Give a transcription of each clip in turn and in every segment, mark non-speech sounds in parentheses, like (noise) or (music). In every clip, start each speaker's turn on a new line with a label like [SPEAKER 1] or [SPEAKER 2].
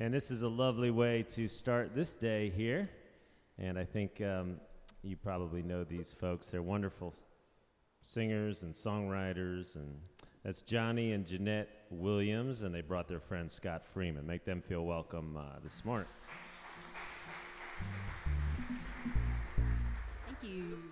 [SPEAKER 1] And this is a lovely way to start this day here. And I think um, you probably know these folks. They're wonderful singers and songwriters. And that's Johnny and Jeannette Williams, and they brought their friend Scott Freeman. Make them feel welcome uh, this morning.
[SPEAKER 2] Thank you.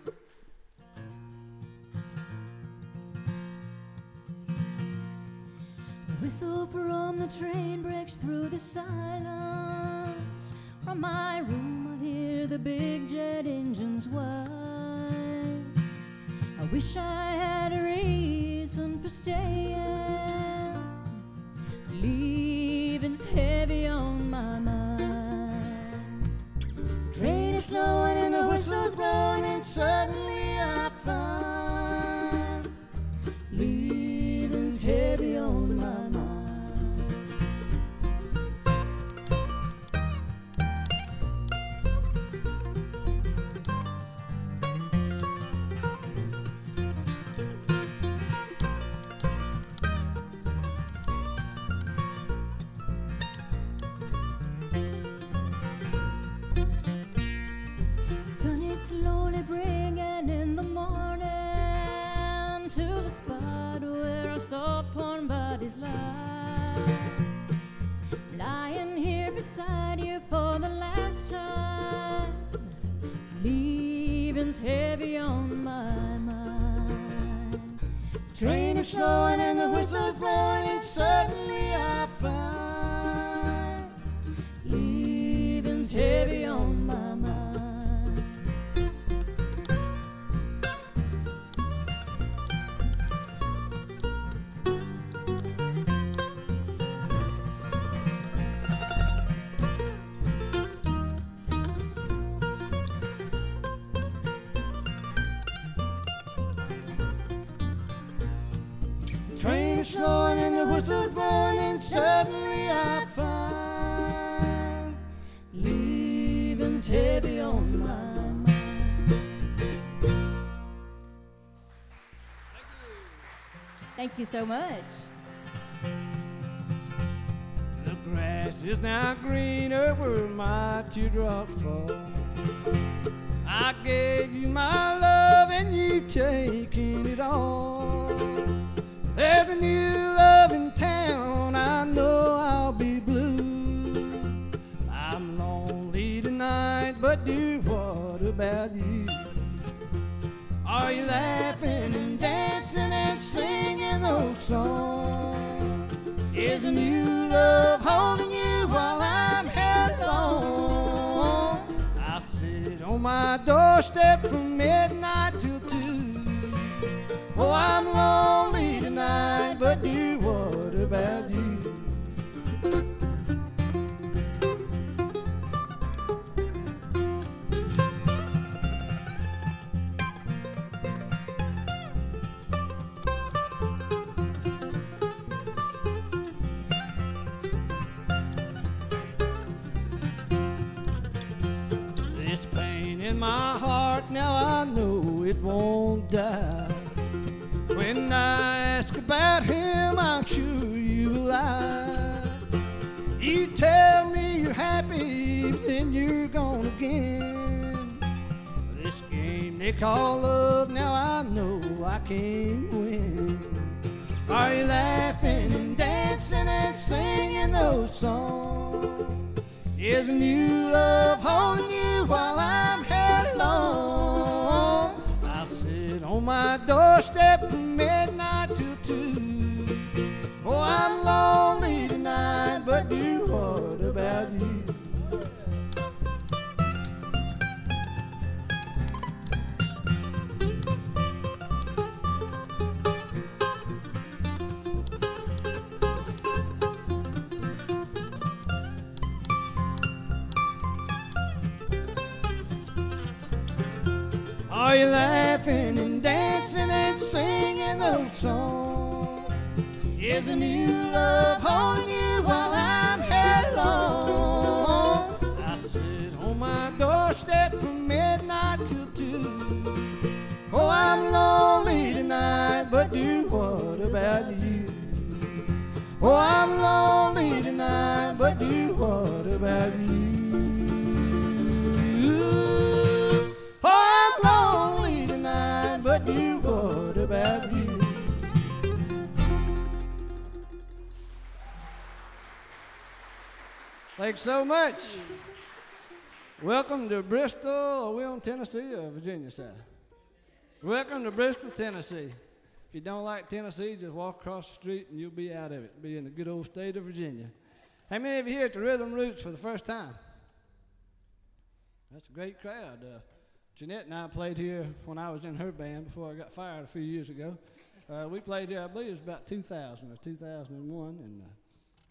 [SPEAKER 2] Whistle from the train breaks through the silence. From my room, I hear the big jet engines whine. I wish I had a reason for staying. Leaving's heavy on my mind. The train is slowing and the whistle's blowing, and suddenly I find leaving's heavy Is slowing and the whistle's blowing, and suddenly I find. Leaving's heavy Thank you so much.
[SPEAKER 3] The grass is now greener where my fall. I gave you my love and you taking it all. There's a new love in town, I know I'll be blue. I'm lonely tonight, but dear, what about you? Are you laughing a new love holding you while I'm here alone? I sit on my doorstep from midnight till two. Oh, I'm lonely tonight, but dear, what about you? My heart, now I know it won't die. When I ask about him, I'm sure you lie. You tell me you're happy, then you're gone again. This game they call love, now I know I can't win. Are you laughing and dancing and singing those songs? Is a new love holding on my a new love holding you while I'm here alone? I sit on my doorstep from midnight till two. Oh, I'm lonely tonight, but you, what about you? Oh, I'm lonely tonight, but you, what about you? Thanks so much. Welcome to Bristol. Are we on Tennessee or Virginia side? Welcome to Bristol, Tennessee. If you don't like Tennessee, just walk across the street and you'll be out of it. Be in the good old state of Virginia. How many of you here at the Rhythm Roots for the first time? That's a great crowd. Uh, Jeannette and I played here when I was in her band before I got fired a few years ago. Uh, we played here, I believe it was about 2000 or 2001. And uh,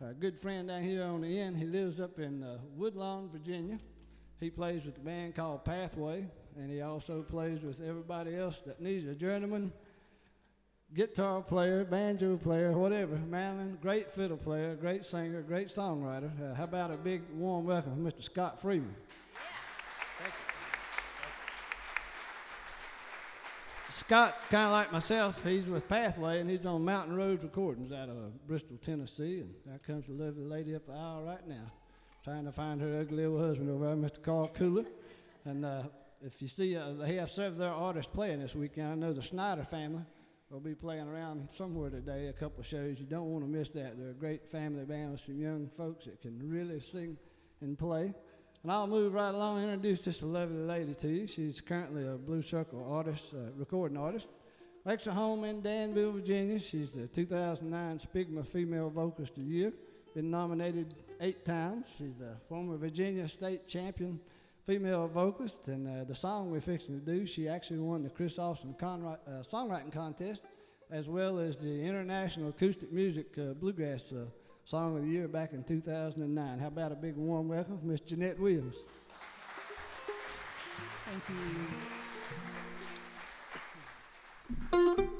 [SPEAKER 3] our good friend down here on the end, he lives up in uh, Woodlawn, Virginia. He plays with a band called Pathway, and he also plays with everybody else that needs a journeyman guitar player, banjo player, whatever. Madeline, great fiddle player, great singer, great songwriter. Uh, how about a big warm welcome from Mr. Scott Freeman? Scott, kind of like myself, he's with Pathway and he's on Mountain Roads Recordings out of Bristol, Tennessee. And there comes a lovely lady up the aisle right now, trying to find her ugly old husband over there, Mr. Carl Cooler. And uh, if you see, uh, they have several of their artists playing this weekend. I know the Snyder family will be playing around somewhere today, a couple of shows. You don't want to miss that. They're a great family band with some young folks that can really sing and play. And I'll move right along and introduce this lovely lady to you. She's currently a Blue Circle artist, uh, recording artist. Makes her home in Danville, Virginia. She's the 2009 SPBGMA Female Vocalist of the Year. Been nominated eight times. She's a former Virginia State Champion female vocalist, and uh, the song we're fixing to do, she actually won the Chris Austin Conrad, uh, Songwriting Contest, as well as the International Acoustic Music uh, Bluegrass uh, Song of the Year back in 2009. How about a big warm welcome from Miss Jeannette Williams?
[SPEAKER 2] Thank you.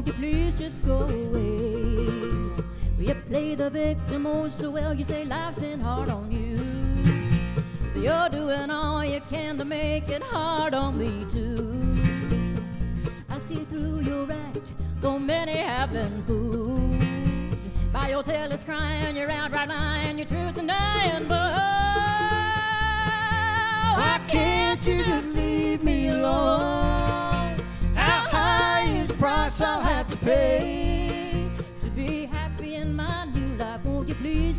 [SPEAKER 2] Won't you please just go away? Well, you play the victim oh so well, you say life's been hard on you. So you're doing all you can to make it hard on me too. I see through your act, though many have been fooled. By your tale is crying, you're outright lying, your truth denying, but oh, Why can't you just
[SPEAKER 3] leave me alone? Price I'll have to pay?
[SPEAKER 2] To be happy in my new life, won't you please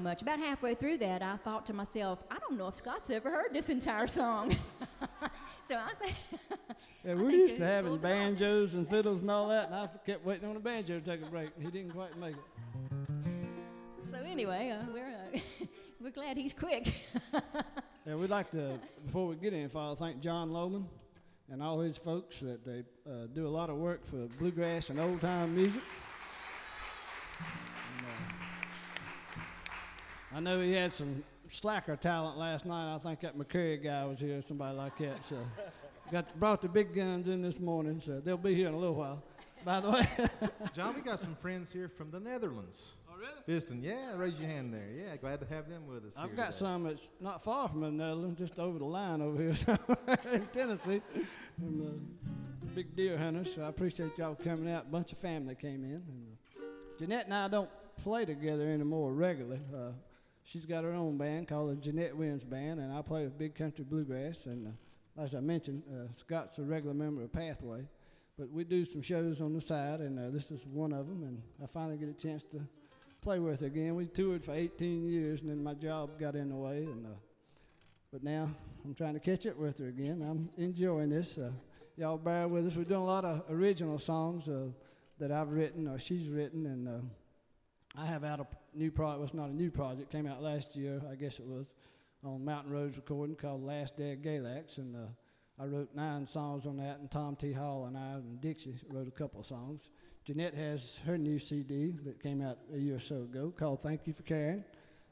[SPEAKER 2] much. About halfway through that, I thought to myself, I don't know if Scott's ever heard this entire song. (laughs) so I think. (laughs)
[SPEAKER 3] Yeah, we're used to having banjos and fiddles and all that, and I kept waiting on the banjo to take a break. He didn't quite make it.
[SPEAKER 2] So anyway, uh, we're uh, (laughs) We're glad he's quick.
[SPEAKER 3] Yeah, we'd like to, before we get any farther, thank Jon Lohman and all his folks that they uh, do a lot of work for bluegrass and old time music. I know he had some slacker talent last night. I think that McCoury guy was here, somebody like that. So, (laughs) got brought the big guns in this morning, so they'll be here in a little while. By the way, (laughs)
[SPEAKER 4] Jon, we got some friends here from the Netherlands.
[SPEAKER 3] oh really?
[SPEAKER 4] Visiting, yeah, raise your hand there. Yeah, glad to have them with us.
[SPEAKER 3] I've got
[SPEAKER 4] today.
[SPEAKER 3] some that's not far from the Netherlands, just over the line over here (laughs) somewhere in Tennessee. And, uh, big deer hunters, so I appreciate y'all coming out. A bunch of family came in. And, uh, Jeannette and I don't play together anymore regularly. Uh, she's got her own band called the Jeannette Wins Band, and I play with Big Country Bluegrass. And uh, as I mentioned, uh, Scott's a regular member of Pathway. But we do some shows on the side, and uh, this is one of them. And I finally get a chance to play with her again. We toured for 18 years, and then my job got in the way. And uh, but now I'm trying to catch up with her again. I'm enjoying this. Uh, y'all bear with us. We're doing a lot of original songs uh, that I've written or she's written, and I have out p- new project. Well, it's not a new project. Came out last year, I guess it was, on Mountain Roads recording called Last Day of Galax, and uh, I wrote nine songs on that, and Tom T. Hall and I and Dixie wrote a couple of songs. Jeannette has her new CD that came out a year or so ago called Thank You for Caring.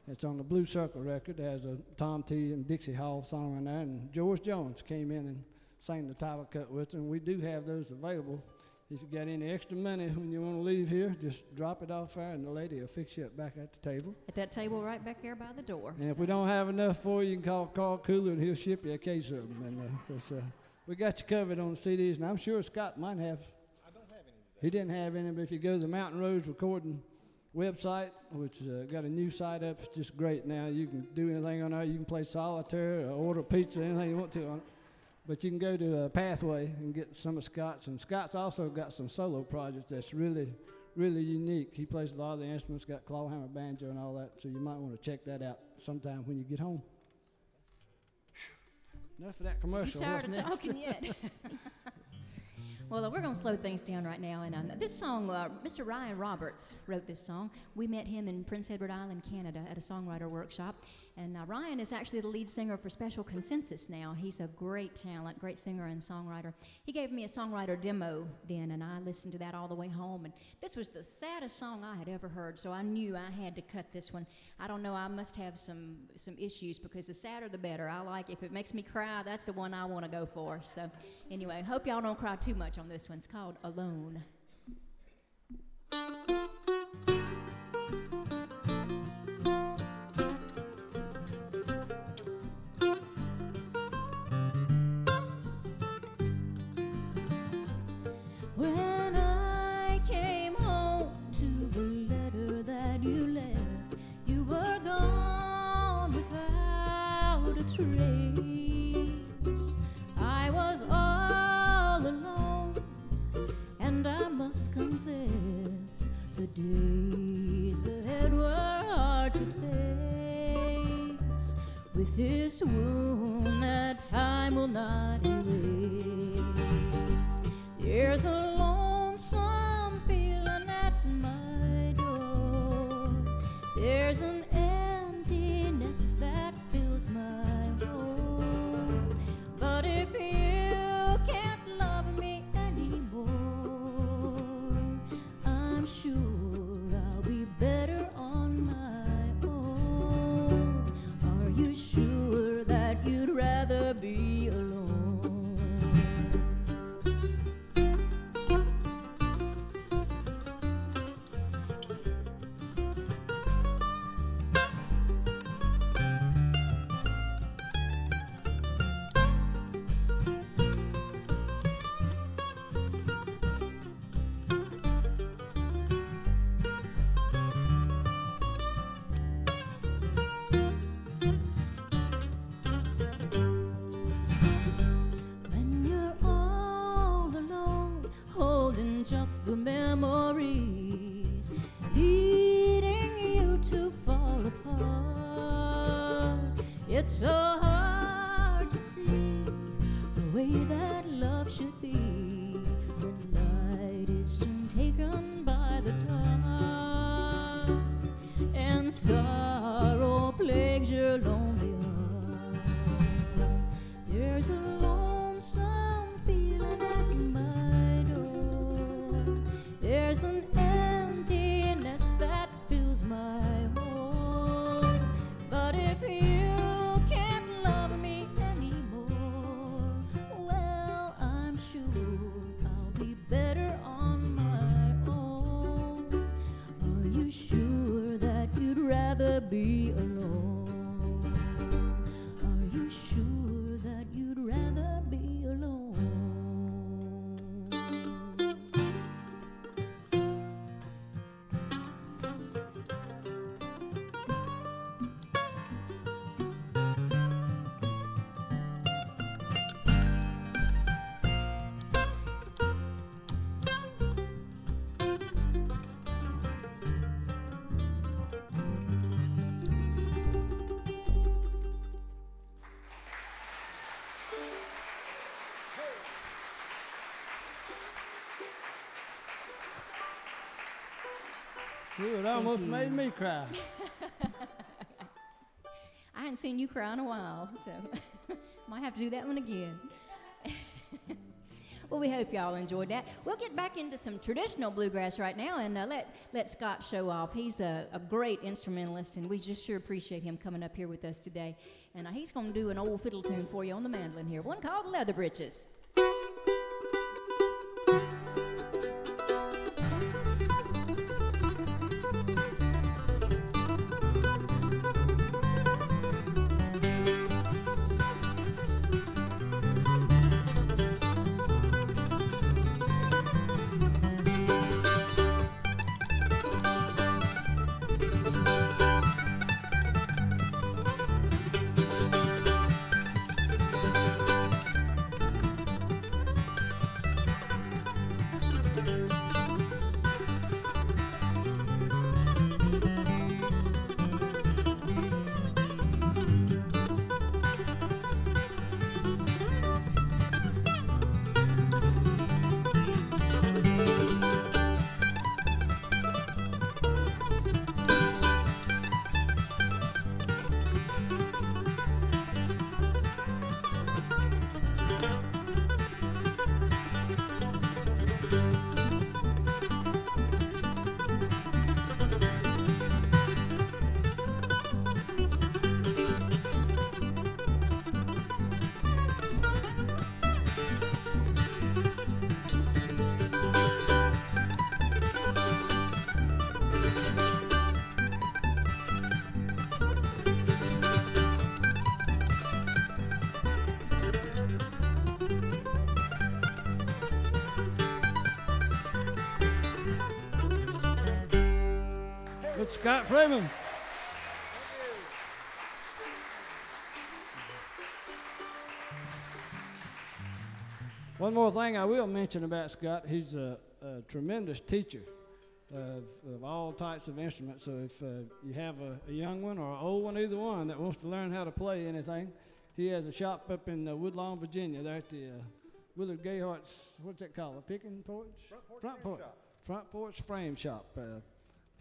[SPEAKER 3] It's on the Blue Circle record. Has a Tom T. and Dixie Hall song on there, and George Jones came in and sang the title cut with and we do have those available. If you got any extra money when you want to leave here, just drop it off there, and the lady will fix you up back at the table.
[SPEAKER 2] At that table right back there by the door.
[SPEAKER 3] And if we don't have enough for you, you can call Carl Cooler, and he'll ship you a case of them. And uh, 'cause, uh, we got you covered on CDs, and I'm sure Scott might have.
[SPEAKER 4] I don't have any today.
[SPEAKER 3] He didn't have any, but if you go to the Mountain Roads Recording website, which uh, got a new site up, it's just great now. You can do anything on there. You can play solitaire, or order pizza, anything you want to on it. But you can go to uh, Pathway and get some of Scott's. And Scott's also got some solo projects that's really, really unique. He plays a lot of the instruments, got clawhammer, banjo, and all that. So you might want to check that out sometime when you get home. Enough of that commercial.
[SPEAKER 2] tired
[SPEAKER 3] What's
[SPEAKER 2] of
[SPEAKER 3] next?
[SPEAKER 2] talking yet? (laughs) (laughs) well, uh, we're going to slow things down right now. And uh, this song, uh, Mr. Ryan Roberts wrote this song. We met him in Prince Edward Island, Canada, at a songwriter workshop. And uh, Ryan is actually the lead singer for Special Consensus now. He's a great talent, great singer and songwriter. He gave me a songwriter demo then, and I listened to that all the way home. And this was the saddest song I had ever heard, so I knew I had to cut this one. I don't know, I must have some some issues because the sadder the better. I like if it makes me cry, that's the one I want to go for. So anyway, hope y'all don't cry too much on this one. It's called Alone. Just the memories, leading you to fall apart. It's so
[SPEAKER 3] it almost made me cry. (laughs)
[SPEAKER 2] I hadn't seen you cry in a while, so (laughs) might have to do that one again. (laughs) well, we hope y'all enjoyed that. We'll get back into some traditional bluegrass right now and uh, let let Scott show off. He's a, a great instrumentalist, and we just sure appreciate him coming up here with us today. And uh, he's going to do an old fiddle tune for you on the mandolin here, one called Leather Breeches.
[SPEAKER 3] Scott Freeman. One more thing I will mention about Scott, he's a, a tremendous teacher of, of all types of instruments. So if uh, you have a, a young one or an old one, either one, that wants to learn how to play anything, he has a shop up in uh, Woodlawn, Virginia, there at the uh, Willard Gayheart's, what's that called, a picking porch? Front porch. Front porch frame shop. Uh,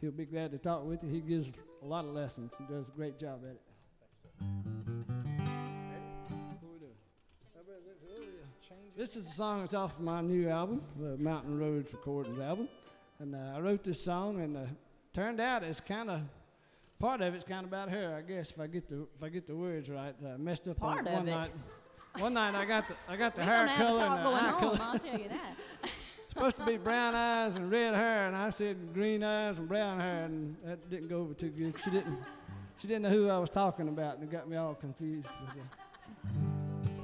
[SPEAKER 3] he'll be glad to talk with you. He gives a lot of lessons and does a great job at it. What we doing? This is a song that's off of my new album, the Mountain Roads Recordings album. And uh, I wrote this song, and uh, turned out it's kind of part of it's kind of about her, I guess. If I get the if I get the words right, uh, messed up
[SPEAKER 2] Part
[SPEAKER 3] on
[SPEAKER 2] of
[SPEAKER 3] one
[SPEAKER 2] it.
[SPEAKER 3] night. One night I got the I got the (laughs)
[SPEAKER 2] We
[SPEAKER 3] hair
[SPEAKER 2] don't have a
[SPEAKER 3] color and the
[SPEAKER 2] going
[SPEAKER 3] eye
[SPEAKER 2] on,
[SPEAKER 3] color.
[SPEAKER 2] I'll tell you that. (laughs)
[SPEAKER 3] supposed to be brown eyes and red hair, and I said green eyes and brown hair, and that didn't go over too good. She didn't, she didn't know who I was talking about, and it got me all confused. With. Uh,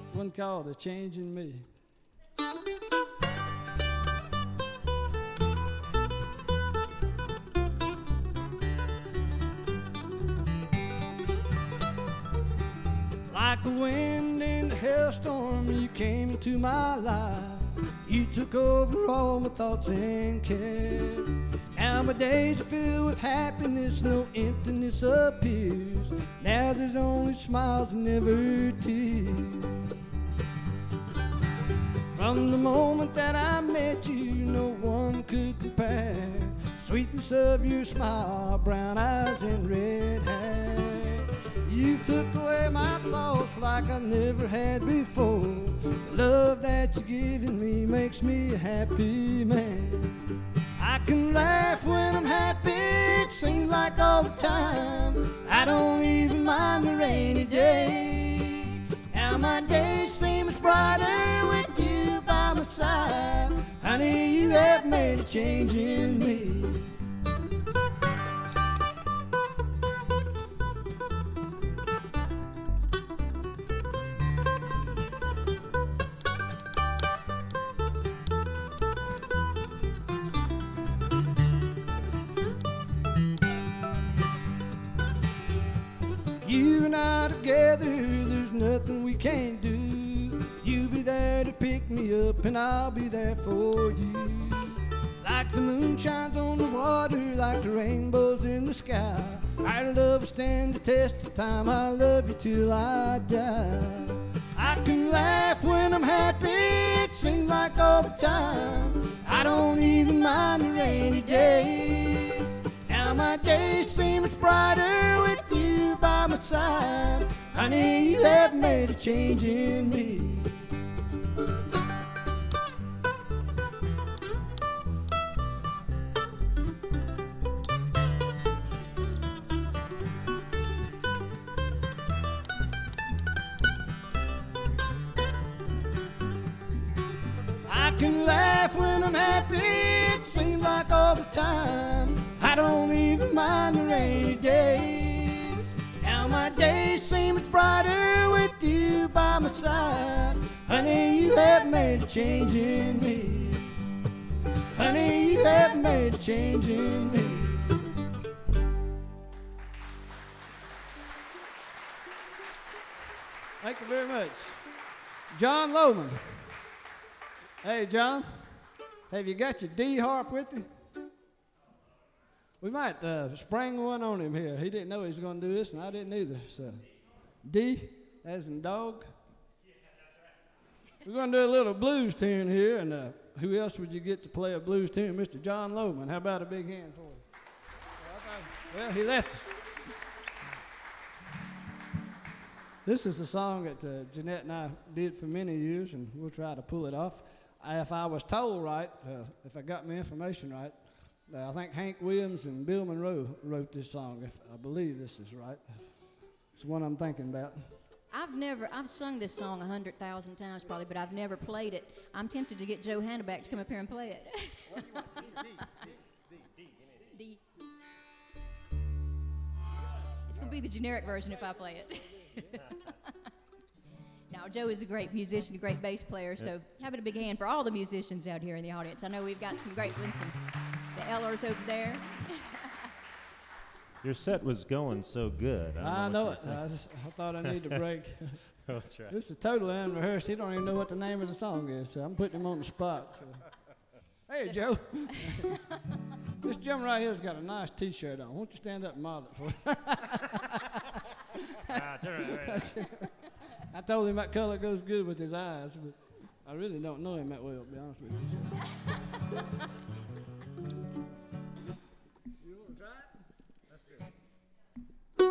[SPEAKER 3] it's one called "The Change in Me." Like a wind in a hailstorm, you came into my life. You took over all my thoughts and care. Now my days are filled with happiness, no emptiness appears. Now there's only smiles and never tears. From the moment that I met you, no one could compare. Sweetness of your smile, brown eyes and red hair. You took away my thoughts like I never had before. The love that you're giving me makes me a happy man. I can laugh when I'm happy, it seems like all the time. I don't even mind the rainy days. Now my days seem much brighter with you by my side. Honey, you have made a change in me. Together, there's nothing we can't do. You be there to pick me up, and I'll be there for you. Like the moon shines on the water, like the rainbows in the sky. Our love will stand the test of time. I love you till I die. I can laugh when I'm happy, it seems like all the time. I don't even mind the rainy days. Now my days seem much brighter with you by my side. Honey, you have made a change in me. I can laugh when I'm happy, it seems like all the time. Side. Honey, you have made a change in me. Honey, you have made a change in me. Thank you very much. Jon Lohman. Hey, Jon, have you got your D harp with you? We might uh, spring one on him here. He didn't know he was going to do this, and I didn't either. So, D, as in dog. We're going to do a little blues tune here, and uh, who else would you get to play a blues tune? Mr. Jon Lohman. How about a big hand for him? Well, he left us. This is a song that uh, Jeannette and I did for many years, and we'll try to pull it off. If I was told right, uh, if I got my information right, uh, I think Hank Williams and Bill Monroe wrote this song. If I believe this is right, it's one I'm thinking about.
[SPEAKER 2] I've never, I've sung this song a hundred thousand times probably, but I've never played it. I'm tempted to get Joe Hanna back to come up here and play it. D. It's gonna be the generic version if I play it. (laughs) now, Joe is a great musician, a great bass player, so having a big hand for all the musicians out here in the audience. I know we've got some great ones, the Ellers over there. (laughs)
[SPEAKER 1] Your set was going so good.
[SPEAKER 3] I
[SPEAKER 1] don't
[SPEAKER 3] know
[SPEAKER 1] what
[SPEAKER 3] it. I, just, I thought I need to break. (laughs)
[SPEAKER 1] That's right.
[SPEAKER 3] this is totally unrehearsed. He don't even know what the name of the song is, so I'm putting him on the spot. So. Hey, Joe. (laughs) this gem right here's got a nice T-shirt on. Won't you stand up and model it for me? (laughs)
[SPEAKER 1] Ah, turn it right.
[SPEAKER 3] I told him that color goes good with his eyes, but I really don't know him that well, to be honest with you. you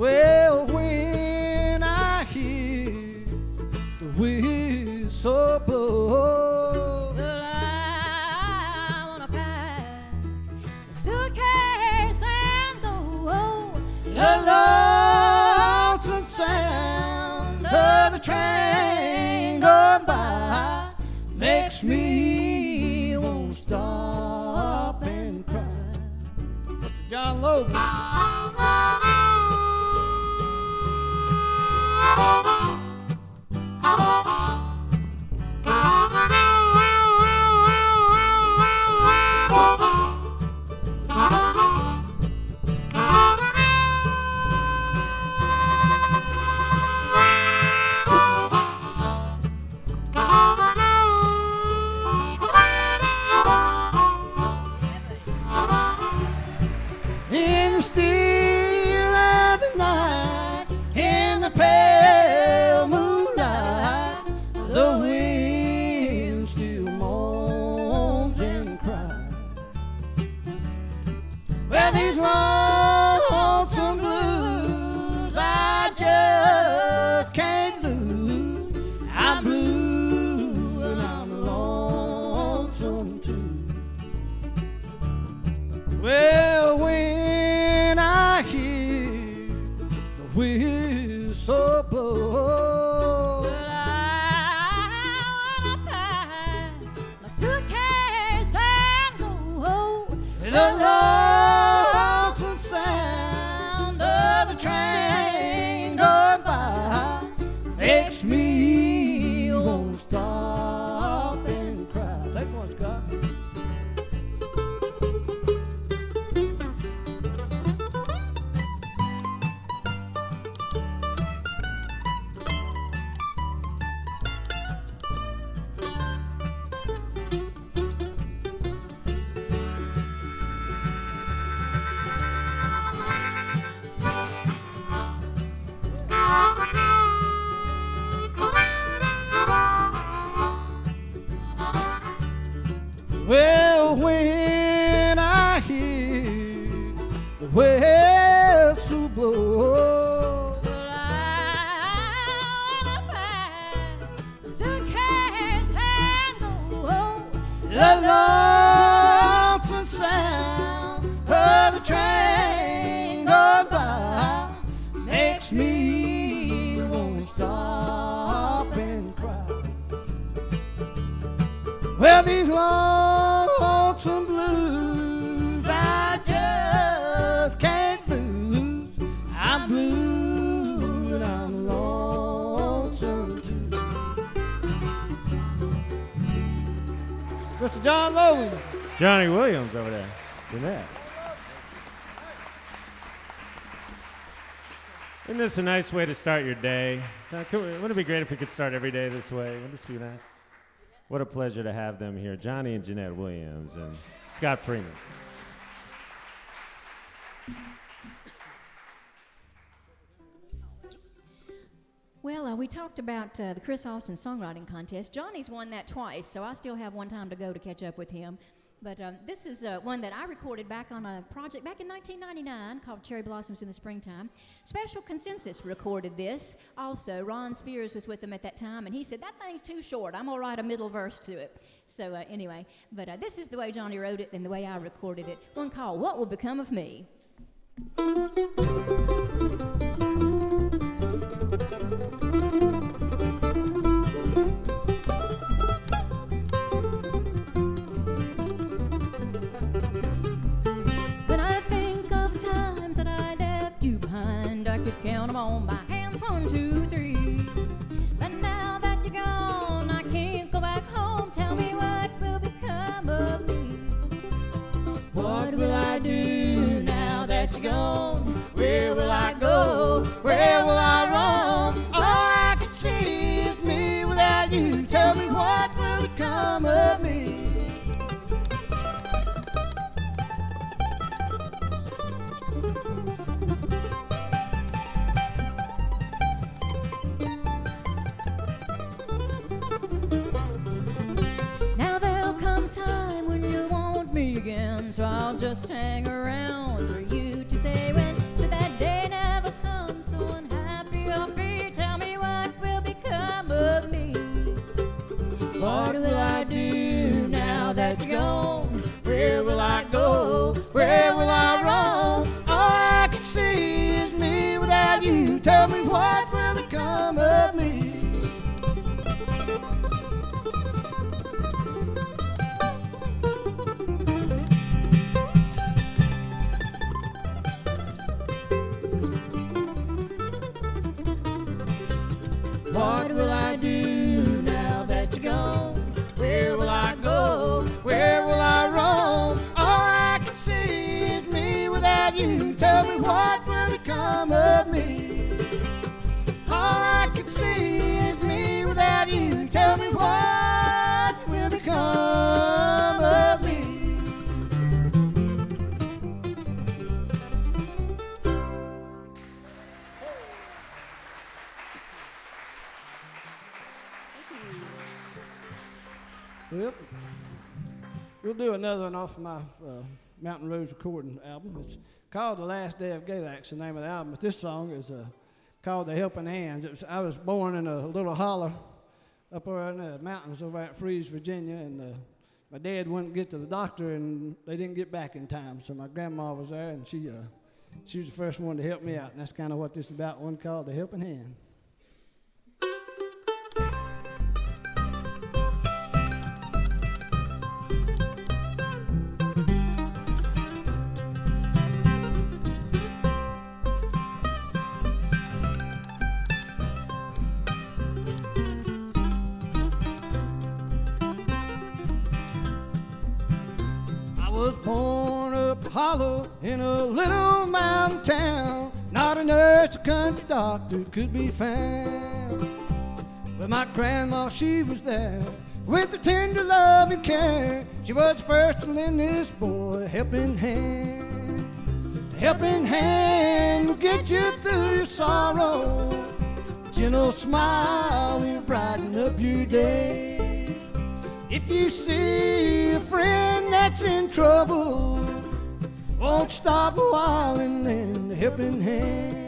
[SPEAKER 3] Well, Mr. Jon Lohman.
[SPEAKER 1] Johnny Williams over there. That. Isn't this a nice way to start your day? Wouldn't it be great if we could start every day this way? Wouldn't this be nice? What a pleasure to have them here, Johnny and Jeannette Williams and Scott Freeman.
[SPEAKER 2] Well, uh, we talked about uh, the Chris Austin Songwriting Contest. Johnny's won that twice, so I still have one time to go to catch up with him. But um, this is uh, one that I recorded back on a project back in 1999 called Cherry Blossoms in the Springtime. Special Consensus recorded this. Also, Ron Spears was with them at that time, and he said, That thing's too short. I'm going to write a middle verse to it. So, uh, anyway, but uh, this is the way Johnny wrote it and the way I recorded it. One called What Will Become of Me? Thank you. Become of me. Now there'll come time when you want me again, so I'll just hang around for you
[SPEAKER 3] off my uh, Mountain Roads recording album. It's called The Last Day of Galax, the name of the album. But this song is uh, called The Helping Hands. Was, I was born in a little holler up over in the mountains over at Fries, Virginia, and uh, my dad wouldn't get to the doctor, and they didn't get back in time. So my grandma was there, and she uh, she was the first one to help me out, and that's kind of what this is about. One called The Helping Hand. Country doctor could be found. But my grandma, she was there with the tender love and care. She was the first to lend this boy a helping hand. A helping hand will get you through your sorrow. A Gentle smile will brighten up your day. If you see a friend that's in trouble, won't stop a while and lend a helping hand.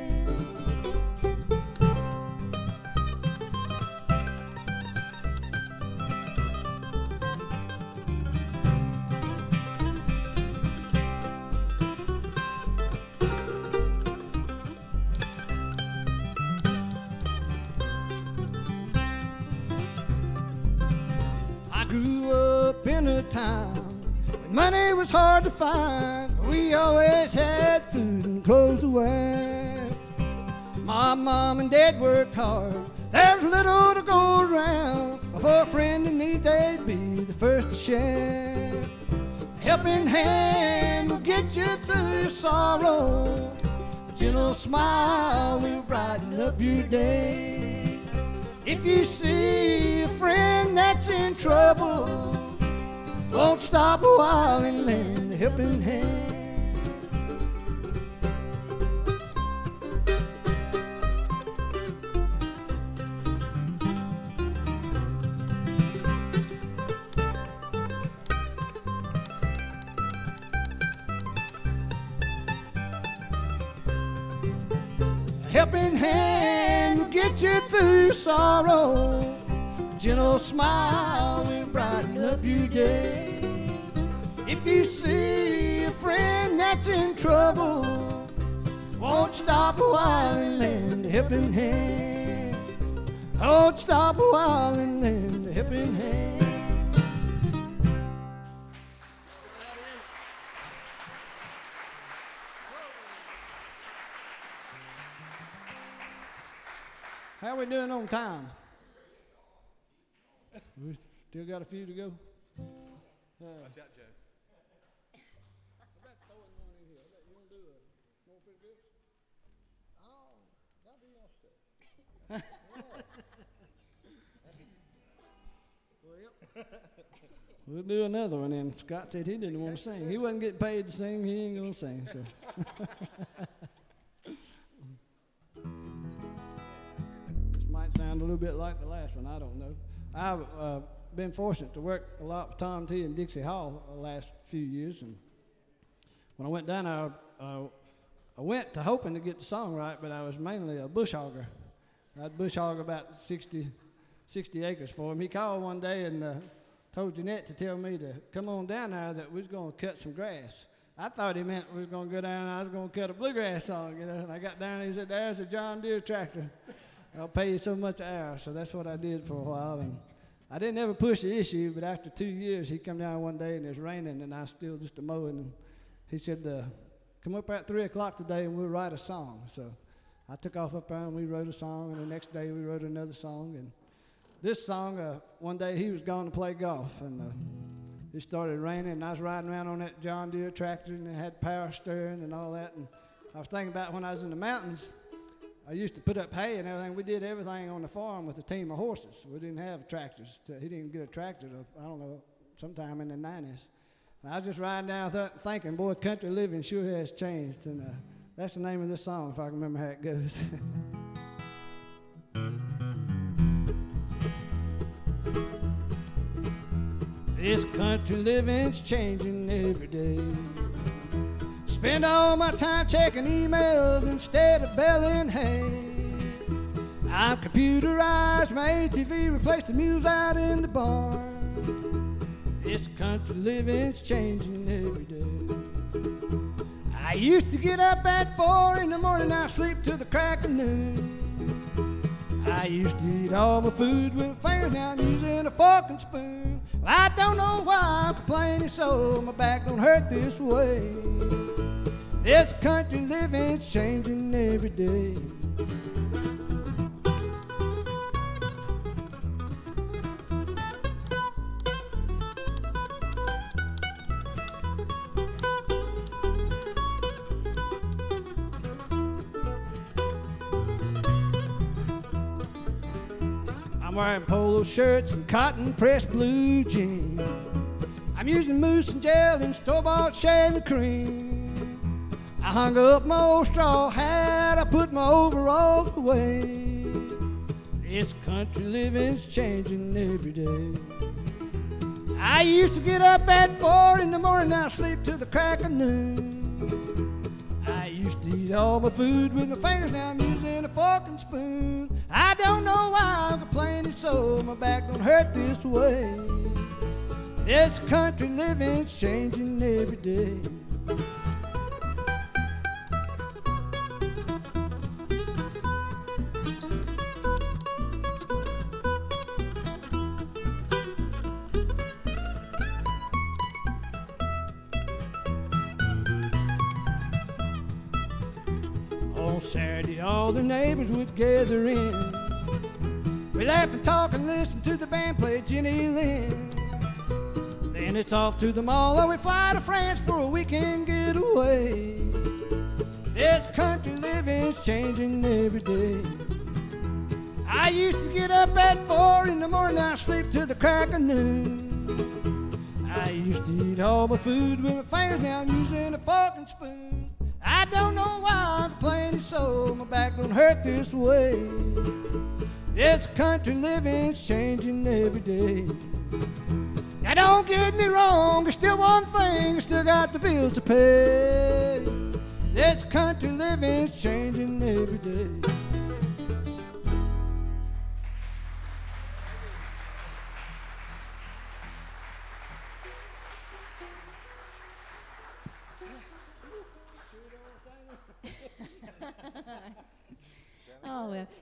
[SPEAKER 3] Hard to find. We always had food and clothes to wear. My mom and dad worked hard. There was little to go around. For a friend in need, they'd be the first to share. Helping hand will get you through your sorrow. A gentle smile will brighten up your day. If you see a friend that's in trouble, won't stop a while and lend helping hand. Helping hand will get you through sorrow. Gentle smile will brighten up your day. If you see a friend that's in trouble, won't stop a while and lend a helping hand. Won't stop a while and lend a helping hand. How we doing on time? We still got a few to go.
[SPEAKER 4] Watch (laughs)
[SPEAKER 3] We'll do another one. And Scott said he didn't want to sing. He wasn't getting paid to sing. He ain't gonna sing. So. (laughs) this might sound a little bit like the last one. I don't know. I've uh, been fortunate to work a lot with Tom T and Dixie Hall the last few years, and when I went down there, uh, I went to hoping to get the song right, but I was mainly a bush hogger. I'd bush hog about 60, 60 acres for him. He called one day and uh, told Jeannette to tell me to come on down there that we was going to cut some grass. I thought he meant we was going to go down and I was going to cut a bluegrass song, you know. And I got down and he said, there's a John Deere tractor. I'll pay you so much an hour. So that's what I did for a while. And I didn't ever push the issue, but after two years, he come down one day and it's raining and I still just a mowing. And he said, uh, come up at 3 o'clock today and we'll write a song. So I took off up there and we wrote a song. And the next day we wrote another song. And this song, uh, one day he was going to play golf, and uh, it started raining, and I was riding around on that John Deere tractor, and it had power steering and all that. And I was thinking about when I was in the mountains, I used to put up hay and everything. We did everything on the farm with a team of horses. We didn't have tractors. To, he didn't get a tractor, to, I don't know, sometime in the 90s. And I was just riding down th- thinking, boy, country living sure has changed. And uh, that's the name of this song, if I can remember how it goes. (laughs) This country living's changing every day. Spend all my time checking emails instead of baling hay. I'm computerized, my ATV replaced the mules out in the barn. This country living's changing every day. I used to get up at four in the morning, now sleep till the crack of noon. I used to eat all my food with fingers, now I'm using a fork and spoon. I don't know why I'm complaining so my back don't hurt this way. This country living's changing every day. Shirts and cotton pressed blue jeans. I'm using mousse and gel and store bought shaving cream. I hung up my old straw hat, I put my overalls away. This country living's changing every day. I I used to get up at four in the morning, now sleep till the crack of noon. All my food with my fingers, now I'm using a fork and spoon. I don't know why I'm complaining so, my back don't hurt this way. This country living's changing every day. Saturday, all the neighbors would gather in. We laugh and talk and listen to the band play Jenny Lynn. Then it's off to the mall or we fly to France for a weekend getaway. This country living's changing every day. I used to get up at four in the morning, I sleep till the crack of noon. I used to eat all my food with my fingers, now I'm using a fork and spoon. I don't know why I'm so, my back don't hurt this way. This country living's changing every day. Now don't get me wrong, there's still one thing, still got the bills to pay. This country living's changing every day.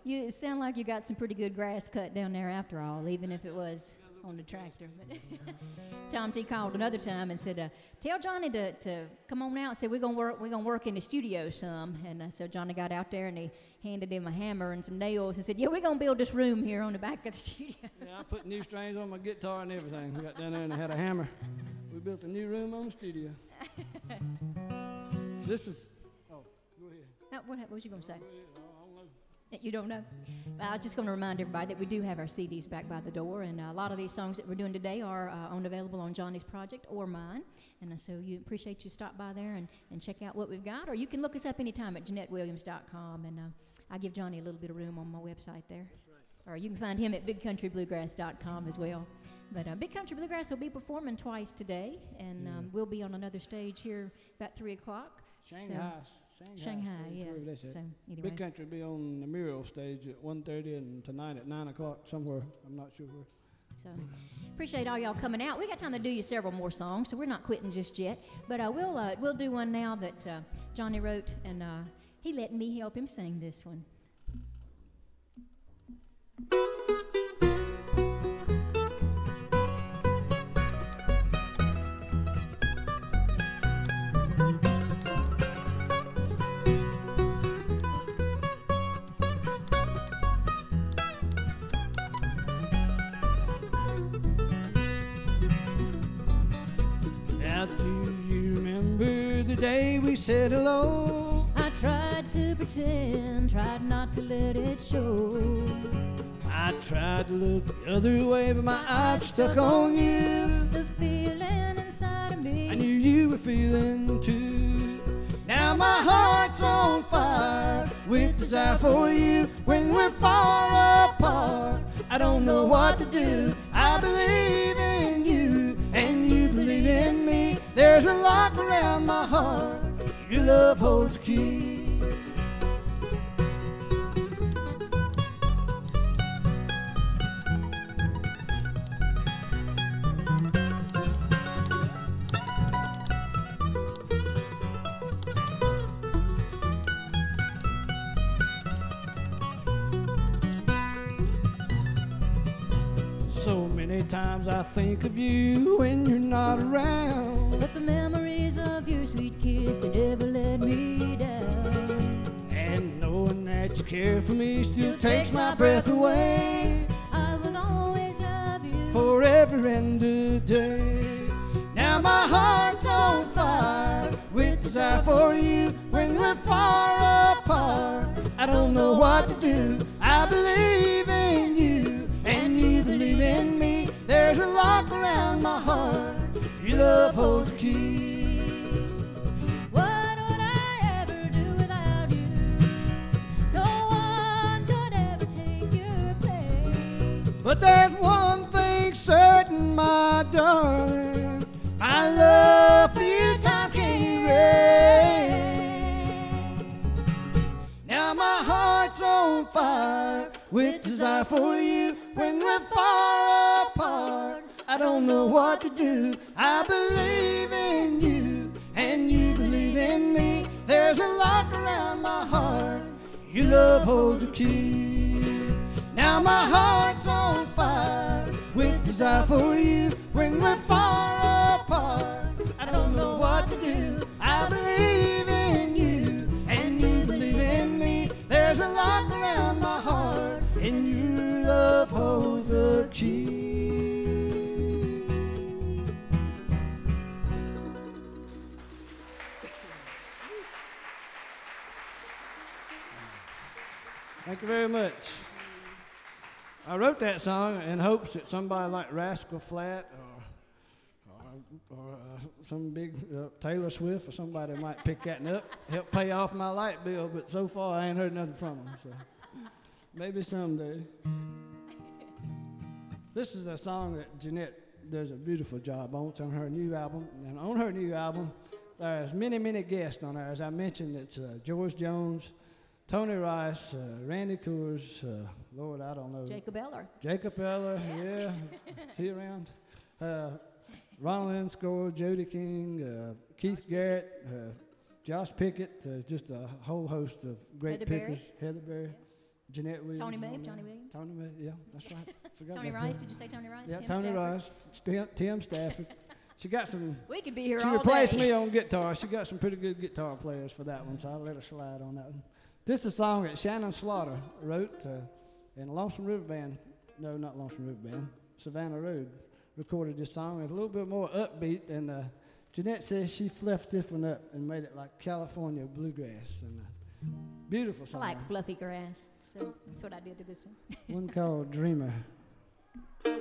[SPEAKER 2] You sound like you got some pretty good grass cut down there after all, even if it was on the tractor. But (laughs) Tom T called another time and said, uh, "Tell Johnny to, to come on out." And Said we're gonna work we're gonna work in the studio some. And uh, so Johnny got out there and he handed him a hammer and some nails and said, "Yeah, we're gonna build this room here on the back of the (laughs) studio."
[SPEAKER 3] Yeah, I put new strings on my guitar and everything. We got down there and I had a hammer. We built a new room on the studio. (laughs) this is. Oh, go ahead.
[SPEAKER 2] Now, what, what was you gonna say? You don't know? Well, I was just going to remind everybody that we do have our CDs back by the door, and uh, a lot of these songs that we're doing today are uh, on available on Johnny's project or mine. And uh, so you appreciate you stop by there and, and check out what we've got, or you can look us up anytime at JeannetteWilliams.com, and uh, I give Johnny a little bit of room on my website there. Or you can find him at BigCountryBluegrass.com as well. But uh, Big Country Bluegrass will be performing twice today, and um, we'll be on another stage here about three o'clock. So-
[SPEAKER 3] Shanghai.
[SPEAKER 2] Shanghai,
[SPEAKER 3] stage,
[SPEAKER 2] yeah.
[SPEAKER 3] that's.
[SPEAKER 2] So anyway,
[SPEAKER 3] Big Country will be on the mural stage at 1.30 and tonight at 9 o'clock somewhere. I'm not sure where.
[SPEAKER 2] So appreciate all y'all coming out. We got time to do you several more songs, so we're not quitting just yet. But uh, we'll uh, we'll do one now that uh, Johnny wrote, and uh, he let me help him sing this one.
[SPEAKER 3] We said hello?
[SPEAKER 2] I tried to pretend, tried not to let it show.
[SPEAKER 3] I tried to look the other way, but my eyes stuck on you.
[SPEAKER 2] The feeling inside of me.
[SPEAKER 3] I knew you were feeling too. Now my heart's on fire with desire for you. When we're far apart, I don't know what to do. I believe in you, and you believe in me. There's a lock around my heart. Your love holds the key. So many times I think of you when you're not around.
[SPEAKER 2] But the memories of your sweet kiss, they never let me down.
[SPEAKER 3] And knowing that you care for me still takes my breath away.
[SPEAKER 2] I will always love you.
[SPEAKER 3] Forever and a day. Now my heart's on fire with desire for you. When we're far apart, I don't know what to do. I believe in you, and you believe in me. There's a lock around my heart. Your love holds But there's one thing certain my darling, my love for you time can erase. Now my heart's on fire with desire for you when we're far apart. I don't know what to do. I believe in you and you believe in me. There's a lock around my heart. Your love holds the key. Now my heart's on fire with desire for you when we're far apart. I don't know what to do. I believe in you and you believe in me. There's a lock around my heart and your love holds the key. Thank you very much. I wrote that song in hopes that somebody like Rascal Flat or, or, or uh, some big uh, Taylor Swift or somebody might pick that up, help pay off my light bill, but so far I ain't heard nothing from them. So maybe someday. This is a song that Jeannette does a beautiful job on. It's on her new album. And on her new album, there's many, many guests on there. As I mentioned, it's uh, George Jones, Tony Rice, uh, Randy Kohrs, uh, Lord, I don't know.
[SPEAKER 2] Jacob Eller.
[SPEAKER 3] Jacob Eller, yeah, (laughs) he around. Uh, Ronald Score, Jody King, uh, Keith Garrett, uh, Josh Pickett, uh, just a whole host of great
[SPEAKER 2] Heather Berry.
[SPEAKER 3] pickers. Heather Berry, Jeannette Williams.
[SPEAKER 2] Tony Mabe, Tony. Williams.
[SPEAKER 3] Tony Mabe, yeah, that's right. (laughs) Forgot
[SPEAKER 2] Tony Rice.
[SPEAKER 3] that.
[SPEAKER 2] Did you say Tony Rice?
[SPEAKER 3] Yeah,
[SPEAKER 2] Tim
[SPEAKER 3] Tony
[SPEAKER 2] Stafford?
[SPEAKER 3] Rice, Tim, Tim Stafford. (laughs) she got some.
[SPEAKER 2] We could be here
[SPEAKER 3] She replaced
[SPEAKER 2] day.
[SPEAKER 3] me on guitar. She got some pretty good guitar players for that one, so I let her slide on that one. This is a song that Shannon Slaughter wrote, uh, and Lonesome River Band, no, not Lonesome River Band, Savannah Road recorded this song. It's a little bit more upbeat, and uh, Jeannette says she fluffed this one up and made it like California bluegrass. And uh, beautiful
[SPEAKER 2] I like fluffy grass, so that's what I did to this one.
[SPEAKER 3] one called. Dreamer, (laughs)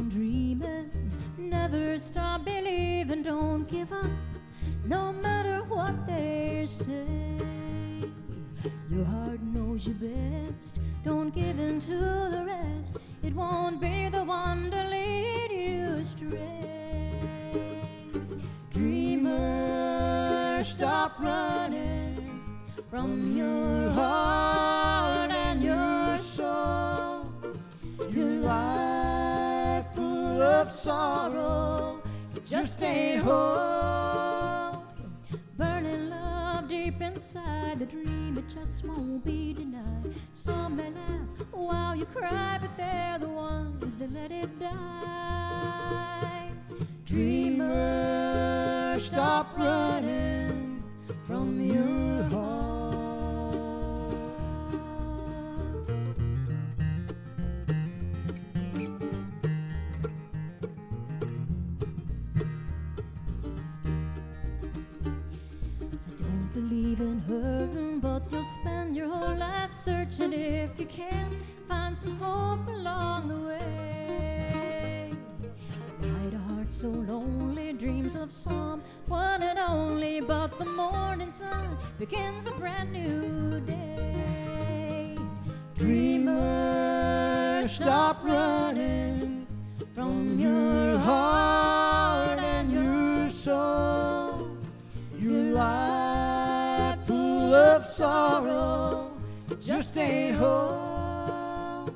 [SPEAKER 2] on dreaming. Never stop believing. Don't give up, no matter what they say. Your heart knows you best. Don't give in to the rest. It won't be the one to lead you astray. Dreamer, stop running from your heart and your soul.
[SPEAKER 3] Your life of sorrow just ain't whole.
[SPEAKER 2] Burning love deep inside the dream, it just won't be denied. Some may laugh while you cry, but they're the ones that let it die.
[SPEAKER 3] Dreamer, stop running from your heart.
[SPEAKER 2] In hurting, but you'll spend your whole life searching if you can find some hope along the way. Night a heart so lonely, dreams of some one and only, but the morning sun begins a brand new day.
[SPEAKER 3] Dreamer, stop running from your heart and your soul. Your life full of sorrow just ain't home.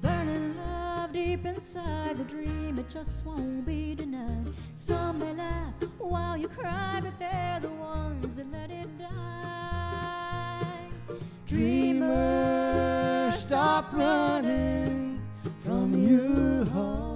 [SPEAKER 2] Burning love deep inside the dream, it just won't be denied. Some may laugh while you cry, but they're the ones that let it die.
[SPEAKER 3] Dreamer, stop running from your heart.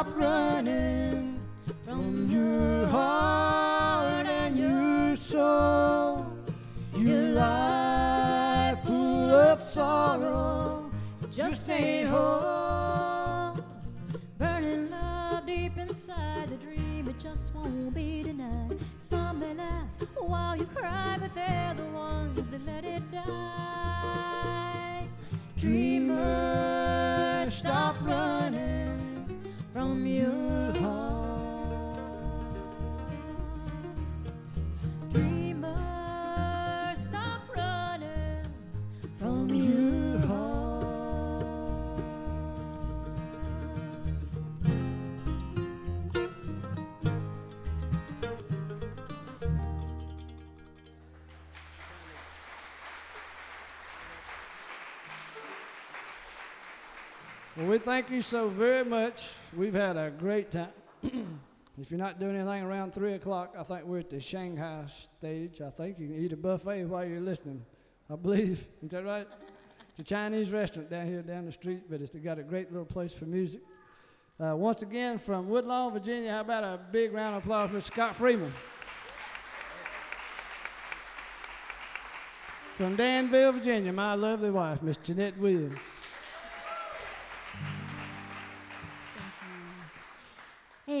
[SPEAKER 3] Stop running from your heart and your soul. Your life full of sorrow.
[SPEAKER 2] just ain't whole. Burning love deep inside the dream, it just won't be denied. Some may laugh while you cry, but they're the ones that let it die. Dreamer,
[SPEAKER 3] thank you so very much. We've had a great time. (clears throat) if you're not doing anything around 3 o'clock, I think we're at the Shanghai stage. I think you can eat a buffet while you're listening. I believe. (laughs) Is that right? It's a Chinese restaurant down here down the street, but it's got a great little place for music. Uh, once again, from Woodlawn, Virginia, how about a big round of applause for Scott Freeman? From Danville, Virginia, my lovely wife, Miss Jeannette Williams.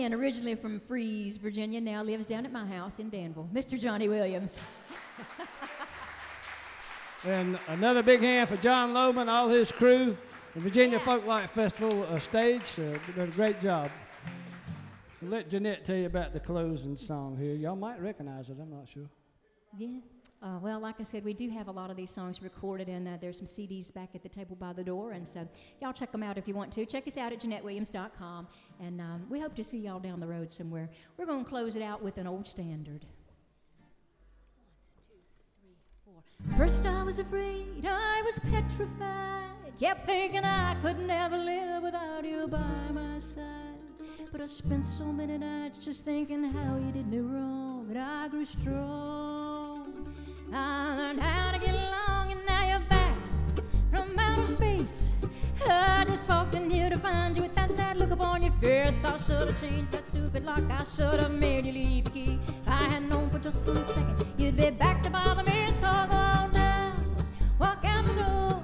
[SPEAKER 2] Originally from Fries, Virginia, now lives down at my house in Danville, Mr. Johnny Williams. (laughs)
[SPEAKER 3] And another big hand for Jon Lohman, all his crew, the Virginia Folklife Festival uh, stage. Uh, did a great job. Let Jeannette tell you about the closing song here. Y'all might recognize it, I'm not sure.
[SPEAKER 2] Yeah. Uh, well, like I said, we do have a lot of these songs recorded, and uh, there's some CDs back at the table by the door. And so, y'all check them out if you want to. Check us out at JeannetteWilliams.com, and um, we hope to see y'all down the road somewhere. We're going to close it out with an old standard. First, I was afraid, I was petrified. Kept thinking I could never live without you by my side. But I spent so many nights just thinking how you did me wrong, and I grew strong. I learned how to get along, and now you're back from outer space. I just walked in here to find you with that sad look upon your face. I should have changed that stupid lock. I should have made you leave the key. If I had known for just one second you'd be back to bother me. So go now, walk out the door.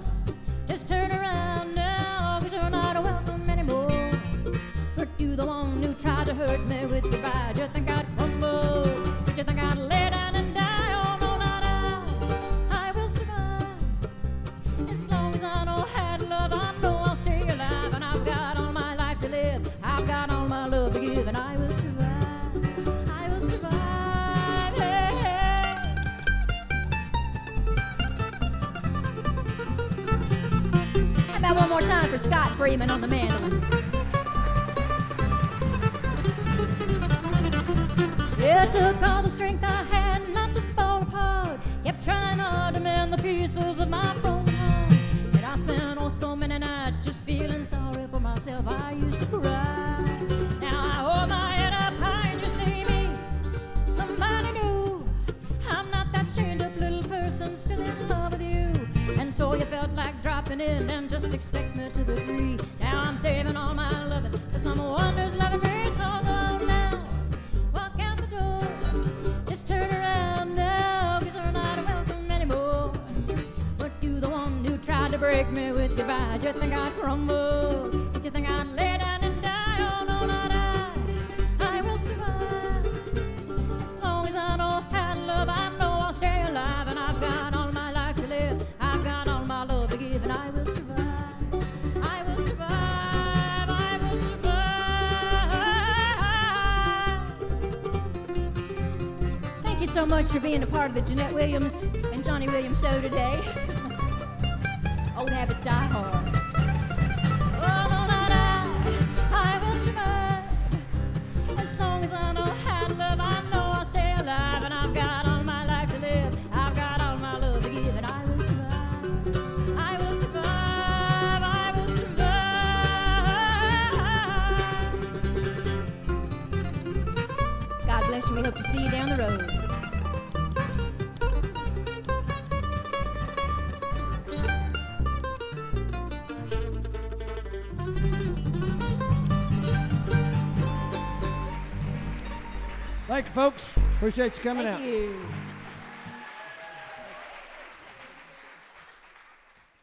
[SPEAKER 2] Just turn around now, cause you're not a welcome anymore. But you the one who tried to hurt me with your pride. You think I'd crumble? For Scott Freeman on the mandolin? It took all the strength I had not to fall apart. Kept trying hard to mend the pieces of my broken heart. And I spent oh so many nights just feeling sorry for myself. I used to cry. So you felt like dropping in and just expect me to be free. Now I'm saving all my loving for someone who's loving me. So go now, walk out the door. Just turn around now, cause you're not welcome anymore. But you the one who tried to break me with pride. You think I'd crumble? So much for being a part of the Jeannette Williams and Johnny Williams show today. (laughs) Old habits die hard. Oh, no, not I. I will survive. As long as I know how to love, I know I stay alive. And I've got all my life to live. I've got all my love to give it. I will survive.
[SPEAKER 3] As Appreciate you coming
[SPEAKER 2] Thank
[SPEAKER 3] out.
[SPEAKER 2] you.